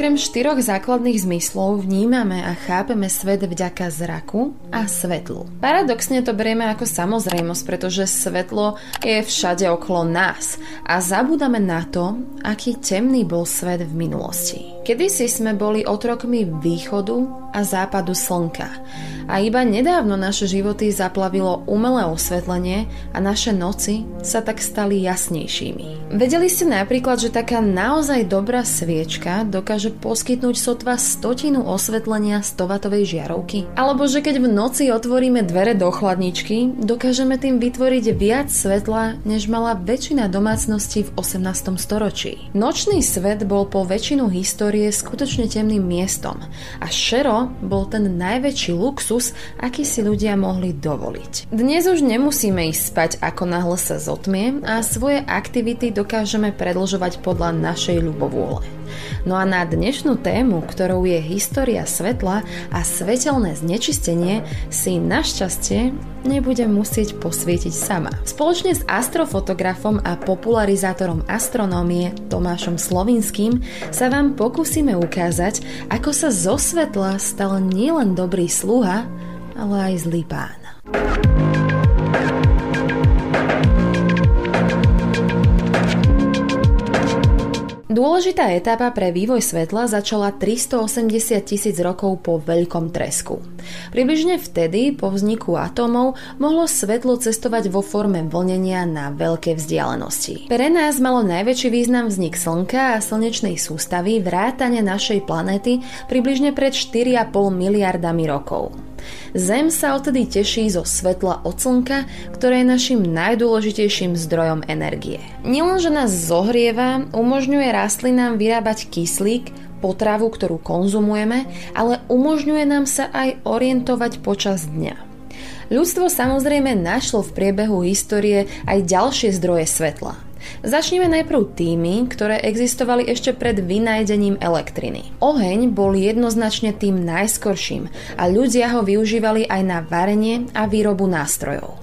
Okrem štyroch základných zmyslov vnímame a chápeme svet vďaka zraku a svetlu. Paradoxne to berieme ako samozrejmosť, pretože svetlo je všade okolo nás a zabúdame na to, aký temný bol svet v minulosti. Kedysi sme boli otrokmi východu a západu slnka a iba nedávno naše životy zaplavilo umelé osvetlenie a naše noci sa tak stali jasnejšími. Vedeli ste napríklad, že taká naozaj dobrá sviečka dokáže poskytnúť sotva stotinu osvetlenia 100W žiarovky? Alebo že keď v noci otvoríme dvere do chladničky, dokážeme tým vytvoriť viac svetla, než mala väčšina domácností v 18. storočí. Nočný svet bol po väčšinu histórie skutočne temným miestom a šero bol ten najväčší luxus, aký si ľudia mohli dovoliť. Dnes už nemusíme ísť spať ako náhle sa zotmie a svoje aktivity dokážeme predlžovať podľa našej ľubovôle. No a na dnešnú tému, ktorou je história svetla a svetelné znečistenie, si našťastie nebudem musieť posvietiť sama. Spoločne s astrofotografom a popularizátorom astronómie Tomášom Slovinským sa vám pokúsime ukázať, ako sa zo svetla stal nielen dobrý sluha, ale aj zlý pán. Dôležitá etapa pre vývoj svetla začala 380 tisíc rokov po Veľkom tresku. Približne vtedy, po vzniku atómov, mohlo svetlo cestovať vo forme vlnenia na veľké vzdialenosti. Pre nás malo najväčší význam vznik Slnka a slnečnej sústavy vrátane našej planéty približne pred 4,5 miliardami rokov. Zem sa odtedy teší zo svetla od slnka, ktoré je našim najdôležitejším zdrojom energie. Nielenže nás zohrieva, umožňuje rastlinám vyrábať kyslík, potravu, ktorú konzumujeme, ale umožňuje nám sa aj orientovať počas dňa. Ľudstvo samozrejme našlo v priebehu histórie aj ďalšie zdroje svetla – Začneme najprv tými, ktoré existovali ešte pred vynájdením elektriny. Oheň bol jednoznačne tým najskorším a ľudia ho využívali aj na varenie a výrobu nástrojov.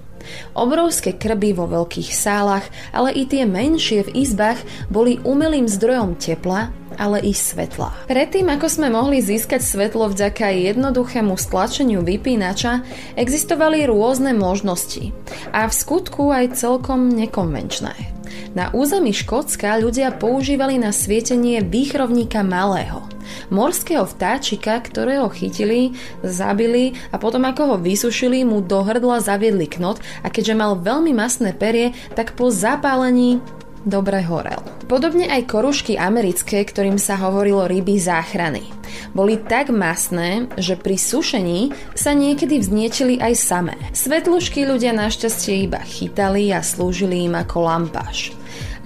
Obrovské krby vo veľkých sálach, ale i tie menšie v izbách boli umelým zdrojom tepla ale i svetla. Predtým, ako sme mohli získať svetlo vďaka jednoduchému stlačeniu vypínača, existovali rôzne možnosti a v skutku aj celkom nekonvenčné. Na území Škótska ľudia používali na svietenie výchrovníka malého. Morského vtáčika, ktorého chytili, zabili a potom ako ho vysušili, mu do hrdla zaviedli knot a keďže mal veľmi masné perie, tak po zapálení dobre horel. Podobne aj korušky americké, ktorým sa hovorilo ryby záchrany. Boli tak masné, že pri sušení sa niekedy vzniečili aj samé. Svetlušky ľudia našťastie iba chytali a slúžili im ako lampáš.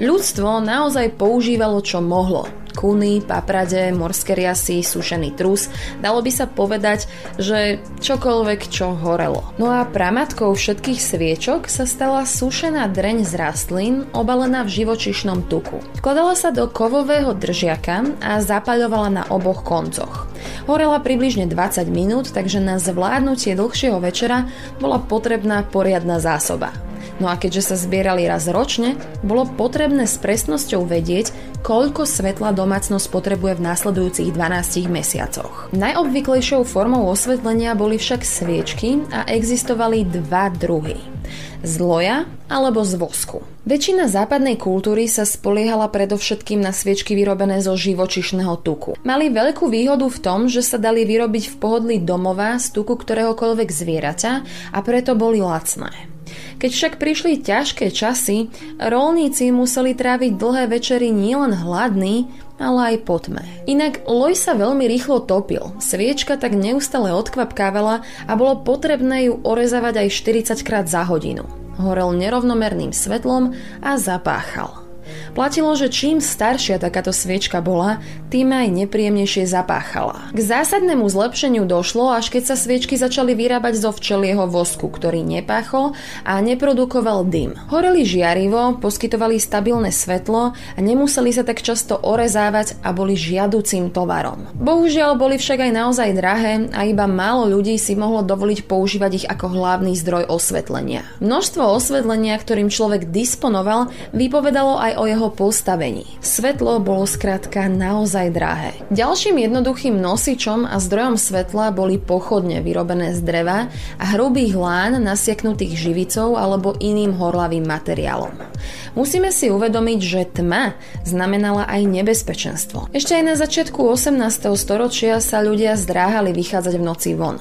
Ľudstvo naozaj používalo čo mohlo. Kuny, paprade, morské riasy, sušený trus. Dalo by sa povedať, že čokoľvek, čo horelo. No a pramatkou všetkých sviečok sa stala sušená dreň z rastlín, obalená v živočišnom tuku. Vkladala sa do kovového držiaka a zapaľovala na oboch koncoch. Horela približne 20 minút, takže na zvládnutie dlhšieho večera bola potrebná poriadna zásoba. No a keďže sa zbierali raz ročne, bolo potrebné s presnosťou vedieť, koľko svetla domácnosť potrebuje v následujúcich 12 mesiacoch. Najobvyklejšou formou osvetlenia boli však sviečky a existovali dva druhy z loja alebo z vosku. Väčšina západnej kultúry sa spoliehala predovšetkým na sviečky vyrobené zo živočišného tuku. Mali veľkú výhodu v tom, že sa dali vyrobiť v pohodlí domova z tuku ktoréhokoľvek zvieraťa a preto boli lacné. Keď však prišli ťažké časy, rolníci museli tráviť dlhé večery nielen hladní, ale aj po tme. Inak loj sa veľmi rýchlo topil, sviečka tak neustále odkvapkávala a bolo potrebné ju orezavať aj 40 krát za hodinu. Horel nerovnomerným svetlom a zapáchal. Platilo, že čím staršia takáto sviečka bola, tým aj nepríjemnejšie zapáchala. K zásadnému zlepšeniu došlo, až keď sa sviečky začali vyrábať zo včelieho vosku, ktorý nepáchol a neprodukoval dym. Horeli žiarivo, poskytovali stabilné svetlo a nemuseli sa tak často orezávať a boli žiaducím tovarom. Bohužiaľ boli však aj naozaj drahé a iba málo ľudí si mohlo dovoliť používať ich ako hlavný zdroj osvetlenia. Množstvo osvetlenia, ktorým človek disponoval, vypovedalo aj jeho postavení. Svetlo bolo skrátka naozaj drahé. Ďalším jednoduchým nosičom a zdrojom svetla boli pochodne vyrobené z dreva a hrubých lán nasieknutých živicou alebo iným horlavým materiálom. Musíme si uvedomiť, že tma znamenala aj nebezpečenstvo. Ešte aj na začiatku 18. storočia sa ľudia zdráhali vychádzať v noci von.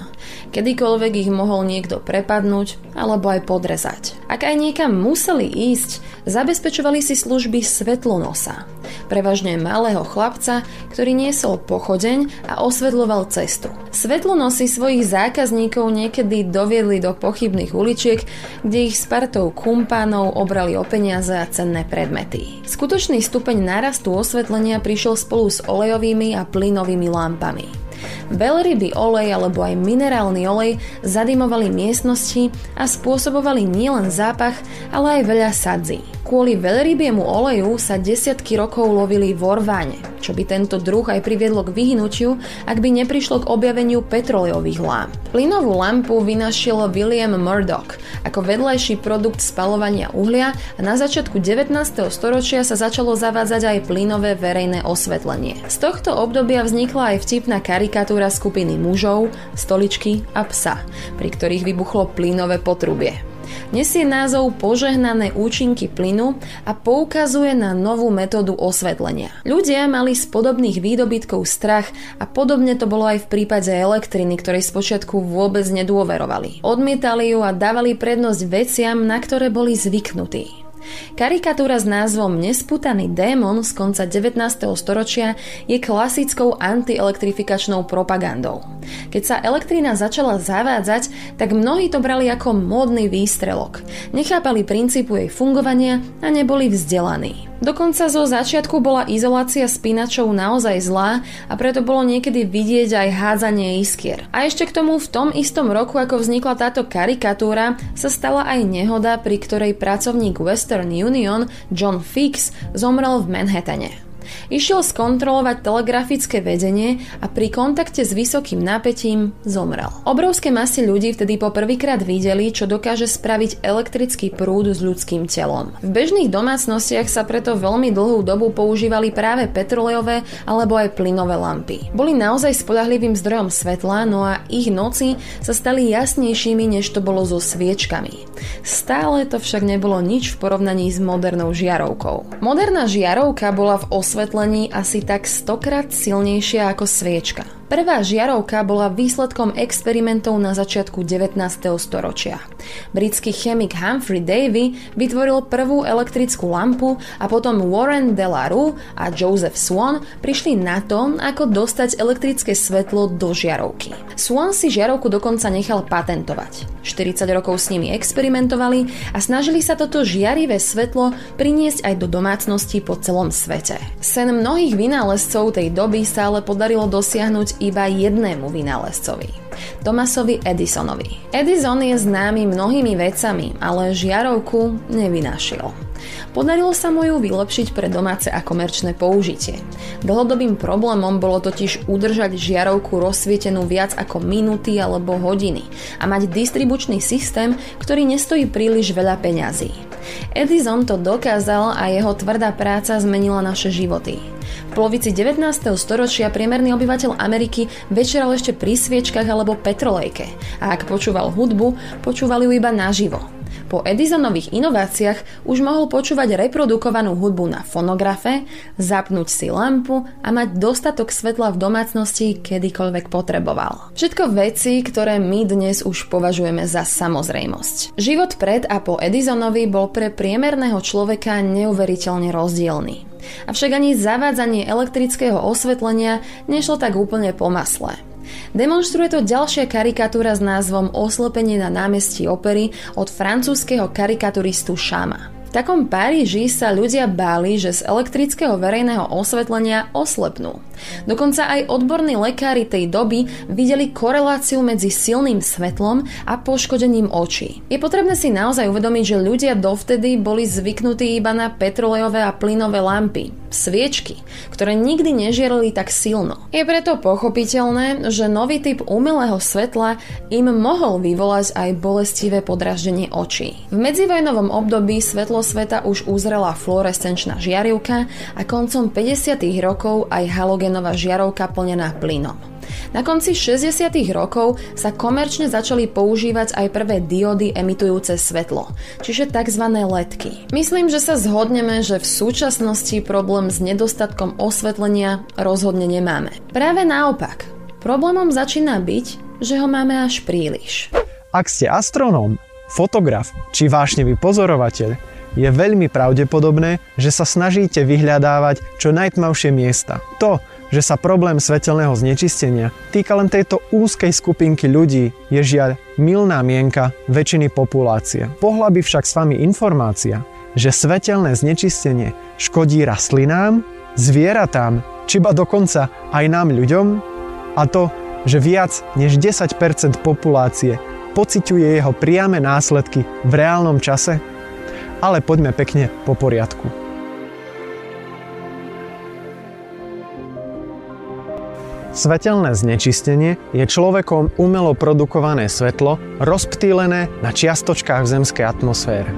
Kedykoľvek ich mohol niekto prepadnúť alebo aj podrezať. Ak aj niekam museli ísť, zabezpečovali si služby svetlonosa. Prevažne malého chlapca, ktorý niesol pochodeň a osvetľoval cestu. Svetlonosy svojich zákazníkov niekedy doviedli do pochybných uličiek, kde ich s partou kumpánov obrali o peniaze a cenné predmety. Skutočný stupeň nárastu osvetlenia prišiel spolu s olejovými a plynovými lampami. Veľryby olej alebo aj minerálny olej zadimovali miestnosti a spôsobovali nielen zápach, ale aj veľa sadzí. Kvôli veľrybiemu oleju sa desiatky rokov lovili v Orváne, čo by tento druh aj priviedlo k vyhnutiu, ak by neprišlo k objaveniu petrolejových lámp. Plynovú lampu vynašiel William Murdoch ako vedľajší produkt spalovania uhlia a na začiatku 19. storočia sa začalo zavádzať aj plynové verejné osvetlenie. Z tohto obdobia vznikla aj vtipná karikatúra skupiny mužov, stoličky a psa, pri ktorých vybuchlo plynové potrubie nesie názov Požehnané účinky plynu a poukazuje na novú metódu osvetlenia. Ľudia mali z podobných výdobytkov strach a podobne to bolo aj v prípade elektriny, ktorej spočiatku vôbec nedôverovali. Odmietali ju a dávali prednosť veciam, na ktoré boli zvyknutí. Karikatúra s názvom Nesputaný démon z konca 19. storočia je klasickou antielektrifikačnou propagandou. Keď sa elektrina začala zavádzať, tak mnohí to brali ako módny výstrelok. Nechápali princípu jej fungovania a neboli vzdelaní. Dokonca zo začiatku bola izolácia spínačov naozaj zlá a preto bolo niekedy vidieť aj hádzanie iskier. A ešte k tomu v tom istom roku, ako vznikla táto karikatúra, sa stala aj nehoda, pri ktorej pracovník Western Union John Fix zomrel v Manhattane. Išiel skontrolovať telegrafické vedenie a pri kontakte s vysokým napätím zomrel. Obrovské masy ľudí vtedy poprvýkrát videli, čo dokáže spraviť elektrický prúd s ľudským telom. V bežných domácnostiach sa preto veľmi dlhú dobu používali práve petrolejové alebo aj plynové lampy. Boli naozaj spolahlivým zdrojom svetla, no a ich noci sa stali jasnejšími, než to bolo so sviečkami. Stále to však nebolo nič v porovnaní s modernou žiarovkou. Moderná žiarovka bola v osve osvetlení asi tak stokrát silnejšia ako sviečka. Prvá žiarovka bola výsledkom experimentov na začiatku 19. storočia. Britský chemik Humphrey Davy vytvoril prvú elektrickú lampu a potom Warren Delarue a Joseph Swan prišli na to, ako dostať elektrické svetlo do žiarovky. Swan si žiarovku dokonca nechal patentovať. 40 rokov s nimi experimentovali a snažili sa toto žiarivé svetlo priniesť aj do domácností po celom svete. Sen mnohých vynálezcov tej doby sa ale podarilo dosiahnuť iba jednému vynálezcovi. Thomasovi Edisonovi. Edison je známy mnohými vecami, ale žiarovku nevynašiel. Podarilo sa mu ju vylepšiť pre domáce a komerčné použitie. Dlhodobým problémom bolo totiž udržať žiarovku rozsvietenú viac ako minúty alebo hodiny a mať distribučný systém, ktorý nestojí príliš veľa peňazí. Edison to dokázal a jeho tvrdá práca zmenila naše životy. Polovici 19. storočia priemerný obyvateľ Ameriky večeral ešte pri sviečkach alebo petrolejke a ak počúval hudbu, počúval ju iba naživo. Po Edisonových inováciách už mohol počúvať reprodukovanú hudbu na fonografe, zapnúť si lampu a mať dostatok svetla v domácnosti kedykoľvek potreboval. Všetko veci, ktoré my dnes už považujeme za samozrejmosť. Život pred a po Edisonovi bol pre priemerného človeka neuveriteľne rozdielny. Avšak ani zavádzanie elektrického osvetlenia nešlo tak úplne po masle. Demonstruje to ďalšia karikatúra s názvom Oslepenie na námestí opery od francúzského karikaturistu Šama. V takom Paríži sa ľudia báli, že z elektrického verejného osvetlenia oslepnú. Dokonca aj odborní lekári tej doby videli koreláciu medzi silným svetlom a poškodením očí. Je potrebné si naozaj uvedomiť, že ľudia dovtedy boli zvyknutí iba na petrolejové a plynové lampy, sviečky, ktoré nikdy nežierali tak silno. Je preto pochopiteľné, že nový typ umelého svetla im mohol vyvolať aj bolestivé podraždenie očí. V medzivojnovom období svetlo sveta už uzrela fluorescenčná žiarivka a koncom 50. rokov aj halogenová žiarovka plnená plynom. Na konci 60. rokov sa komerčne začali používať aj prvé diody emitujúce svetlo, čiže tzv. ledky. Myslím, že sa zhodneme, že v súčasnosti problém s nedostatkom osvetlenia rozhodne nemáme. Práve naopak, problémom začína byť, že ho máme až príliš. Ak ste astronóm, fotograf či vášnevý pozorovateľ, je veľmi pravdepodobné, že sa snažíte vyhľadávať čo najtmavšie miesta. To, že sa problém svetelného znečistenia týka len tejto úzkej skupinky ľudí, je žiaľ milná mienka väčšiny populácie. Pohla by však s vami informácia, že svetelné znečistenie škodí rastlinám, zvieratám, či ba dokonca aj nám ľuďom, a to, že viac než 10% populácie pociťuje jeho priame následky v reálnom čase, ale poďme pekne po poriadku. Svetelné znečistenie je človekom umelo produkované svetlo rozptýlené na čiastočkách v zemskej atmosfére.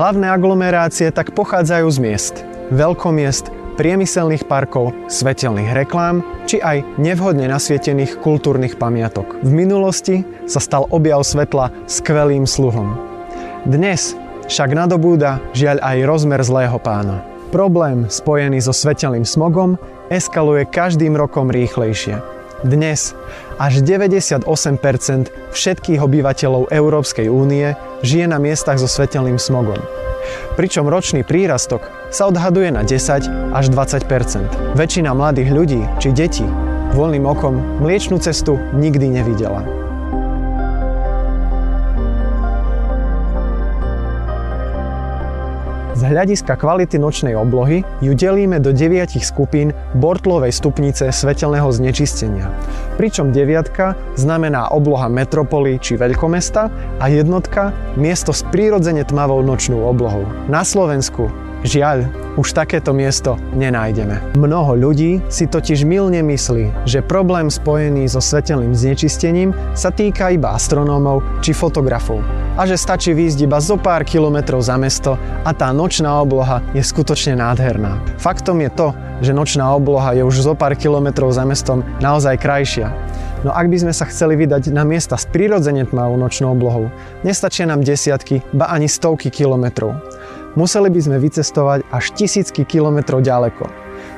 Hlavné aglomerácie tak pochádzajú z miest, veľkomiest, priemyselných parkov, svetelných reklám či aj nevhodne nasvietených kultúrnych pamiatok. V minulosti sa stal objav svetla skvelým sluhom. Dnes však nadobúda žiaľ aj rozmer zlého pána. Problém spojený so svetelným smogom eskaluje každým rokom rýchlejšie. Dnes až 98% všetkých obyvateľov Európskej únie žije na miestach so svetelným smogom. Pričom ročný prírastok sa odhaduje na 10 až 20% Väčšina mladých ľudí či detí voľným okom mliečnú cestu nikdy nevidela. Hľadiska kvality nočnej oblohy ju delíme do deviatich skupín Bortlovej stupnice svetelného znečistenia. Pričom deviatka znamená obloha metropoly či veľkomesta a jednotka miesto s prírodzene tmavou nočnou oblohou. Na Slovensku Žiaľ, už takéto miesto nenájdeme. Mnoho ľudí si totiž milne myslí, že problém spojený so svetelným znečistením sa týka iba astronómov či fotografov a že stačí výjsť iba zo pár kilometrov za mesto a tá nočná obloha je skutočne nádherná. Faktom je to, že nočná obloha je už zo pár kilometrov za mestom naozaj krajšia. No ak by sme sa chceli vydať na miesta s prirodzene tmavou nočnou oblohou, nestačia nám desiatky, ba ani stovky kilometrov museli by sme vycestovať až tisícky kilometrov ďaleko.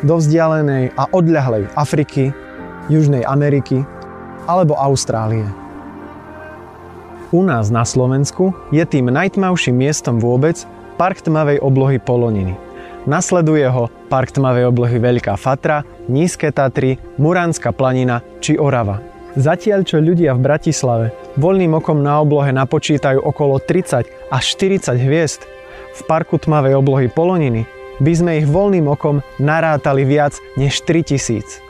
Do vzdialenej a odľahlej Afriky, Južnej Ameriky alebo Austrálie. U nás na Slovensku je tým najtmavším miestom vôbec Park tmavej oblohy Poloniny. Nasleduje ho Park tmavej oblohy Veľká Fatra, Nízke Tatry, Muránska planina či Orava. Zatiaľ, čo ľudia v Bratislave voľným okom na oblohe napočítajú okolo 30 až 40 hviezd, v parku tmavej oblohy Poloniny by sme ich voľným okom narátali viac než 3000.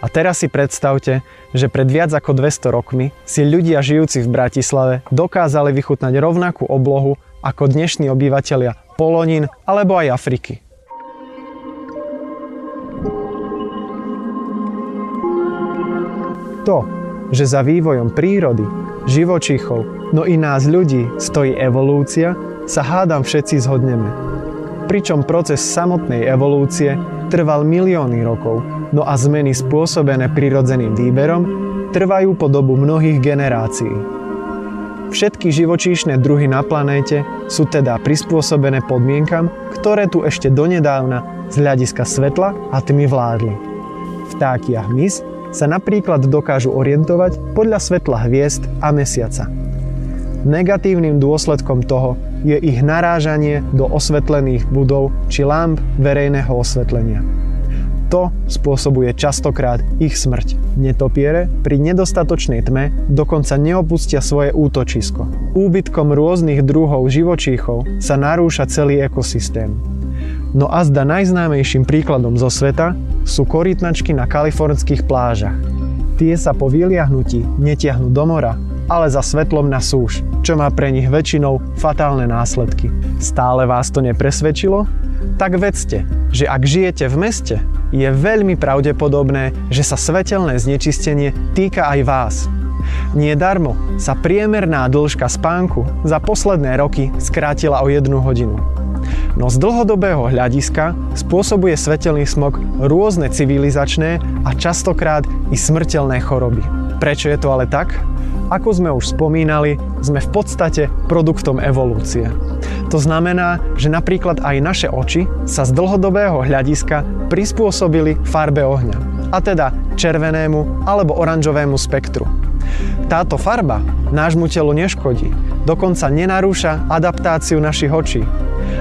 A teraz si predstavte, že pred viac ako 200 rokmi si ľudia žijúci v Bratislave dokázali vychutnať rovnakú oblohu ako dnešní obyvateľia Polonín alebo aj Afriky. To, že za vývojom prírody, živočíchov, no i nás ľudí stojí evolúcia, sa hádam všetci zhodneme. Pričom proces samotnej evolúcie trval milióny rokov, no a zmeny spôsobené prirodzeným výberom trvajú po dobu mnohých generácií. Všetky živočíšne druhy na planéte sú teda prispôsobené podmienkam, ktoré tu ešte donedávna z hľadiska svetla a tmy vládli. Vtáky a hmyz sa napríklad dokážu orientovať podľa svetla hviezd a mesiaca. Negatívnym dôsledkom toho je ich narážanie do osvetlených budov či lamp verejného osvetlenia. to spôsobuje častokrát ich smrť. Netopiere pri nedostatočnej tme dokonca neopustia svoje útočisko. Úbytkom rôznych druhov živočíchov sa narúša celý ekosystém. No a zda najznámejším príkladom zo sveta sú korytnačky na kalifornských plážach. Tie sa po vyliahnutí netiahnu do mora, ale za svetlom na súž, čo má pre nich väčšinou fatálne následky. Stále vás to nepresvedčilo? Tak vedzte, že ak žijete v meste, je veľmi pravdepodobné, že sa svetelné znečistenie týka aj vás. Nie darmo sa priemerná dĺžka spánku za posledné roky skrátila o jednu hodinu. No z dlhodobého hľadiska spôsobuje svetelný smog rôzne civilizačné a častokrát i smrteľné choroby. Prečo je to ale tak? Ako sme už spomínali, sme v podstate produktom evolúcie. To znamená, že napríklad aj naše oči sa z dlhodobého hľadiska prispôsobili farbe ohňa, a teda červenému alebo oranžovému spektru. Táto farba nášmu telu neškodí, dokonca nenarúša adaptáciu našich očí.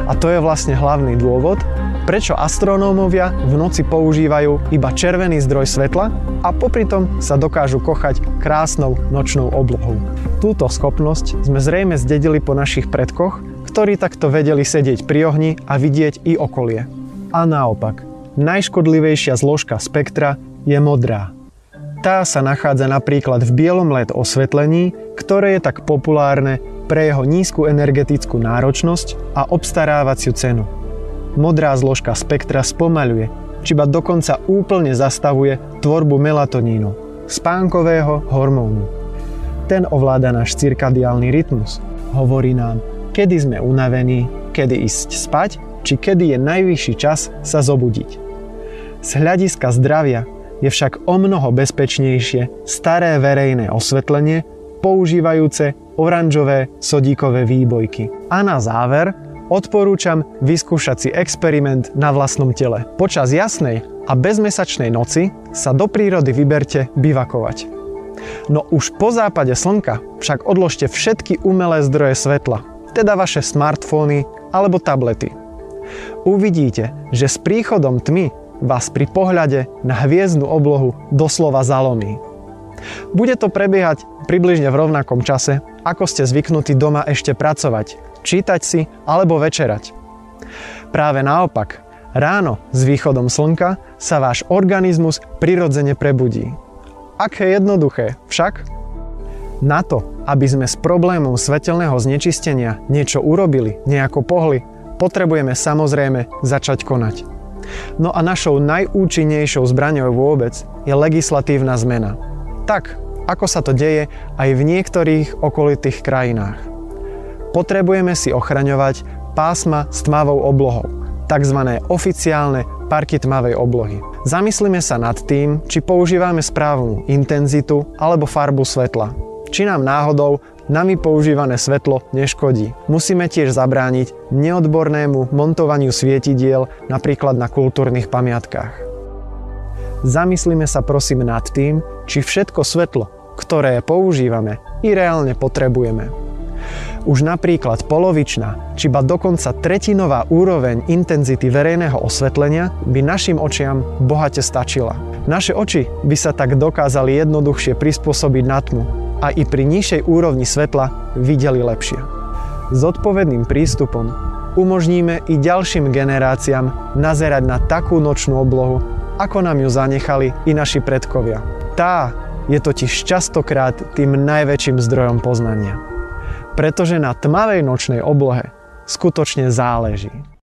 A to je vlastne hlavný dôvod, prečo astronómovia v noci používajú iba červený zdroj svetla a popri tom sa dokážu kochať krásnou nočnou oblohou. Túto schopnosť sme zrejme zdedili po našich predkoch, ktorí takto vedeli sedieť pri ohni a vidieť i okolie. A naopak, najškodlivejšia zložka spektra je modrá. Tá sa nachádza napríklad v bielom LED osvetlení, ktoré je tak populárne pre jeho nízku energetickú náročnosť a obstarávaciu cenu modrá zložka spektra spomaľuje, či ba dokonca úplne zastavuje tvorbu melatonínu, spánkového hormónu. Ten ovláda náš cirkadiálny rytmus. Hovorí nám, kedy sme unavení, kedy ísť spať, či kedy je najvyšší čas sa zobudiť. Z hľadiska zdravia je však o mnoho bezpečnejšie staré verejné osvetlenie používajúce oranžové sodíkové výbojky. A na záver odporúčam vyskúšať si experiment na vlastnom tele. Počas jasnej a bezmesačnej noci sa do prírody vyberte bivakovať. No už po západe slnka však odložte všetky umelé zdroje svetla, teda vaše smartfóny alebo tablety. Uvidíte, že s príchodom tmy vás pri pohľade na hviezdnu oblohu doslova zalomí. Bude to prebiehať približne v rovnakom čase, ako ste zvyknutí doma ešte pracovať, čítať si alebo večerať. Práve naopak, ráno s východom slnka sa váš organizmus prirodzene prebudí. Aké jednoduché, však? Na to, aby sme s problémom svetelného znečistenia niečo urobili, nejako pohli, potrebujeme samozrejme začať konať. No a našou najúčinnejšou zbraňou vôbec je legislatívna zmena. Tak, ako sa to deje aj v niektorých okolitých krajinách potrebujeme si ochraňovať pásma s tmavou oblohou, tzv. oficiálne parky tmavej oblohy. Zamyslíme sa nad tým, či používame správnu intenzitu alebo farbu svetla. Či nám náhodou nami používané svetlo neškodí. Musíme tiež zabrániť neodbornému montovaniu svietidiel napríklad na kultúrnych pamiatkách. Zamyslíme sa prosím nad tým, či všetko svetlo, ktoré používame, i reálne potrebujeme. Už napríklad polovičná, či ba dokonca tretinová úroveň intenzity verejného osvetlenia by našim očiam bohate stačila. Naše oči by sa tak dokázali jednoduchšie prispôsobiť na tmu a i pri nižšej úrovni svetla videli lepšie. S odpovedným prístupom umožníme i ďalším generáciám nazerať na takú nočnú oblohu, ako nám ju zanechali i naši predkovia. Tá je totiž častokrát tým najväčším zdrojom poznania pretože na tmavej nočnej oblohe skutočne záleží.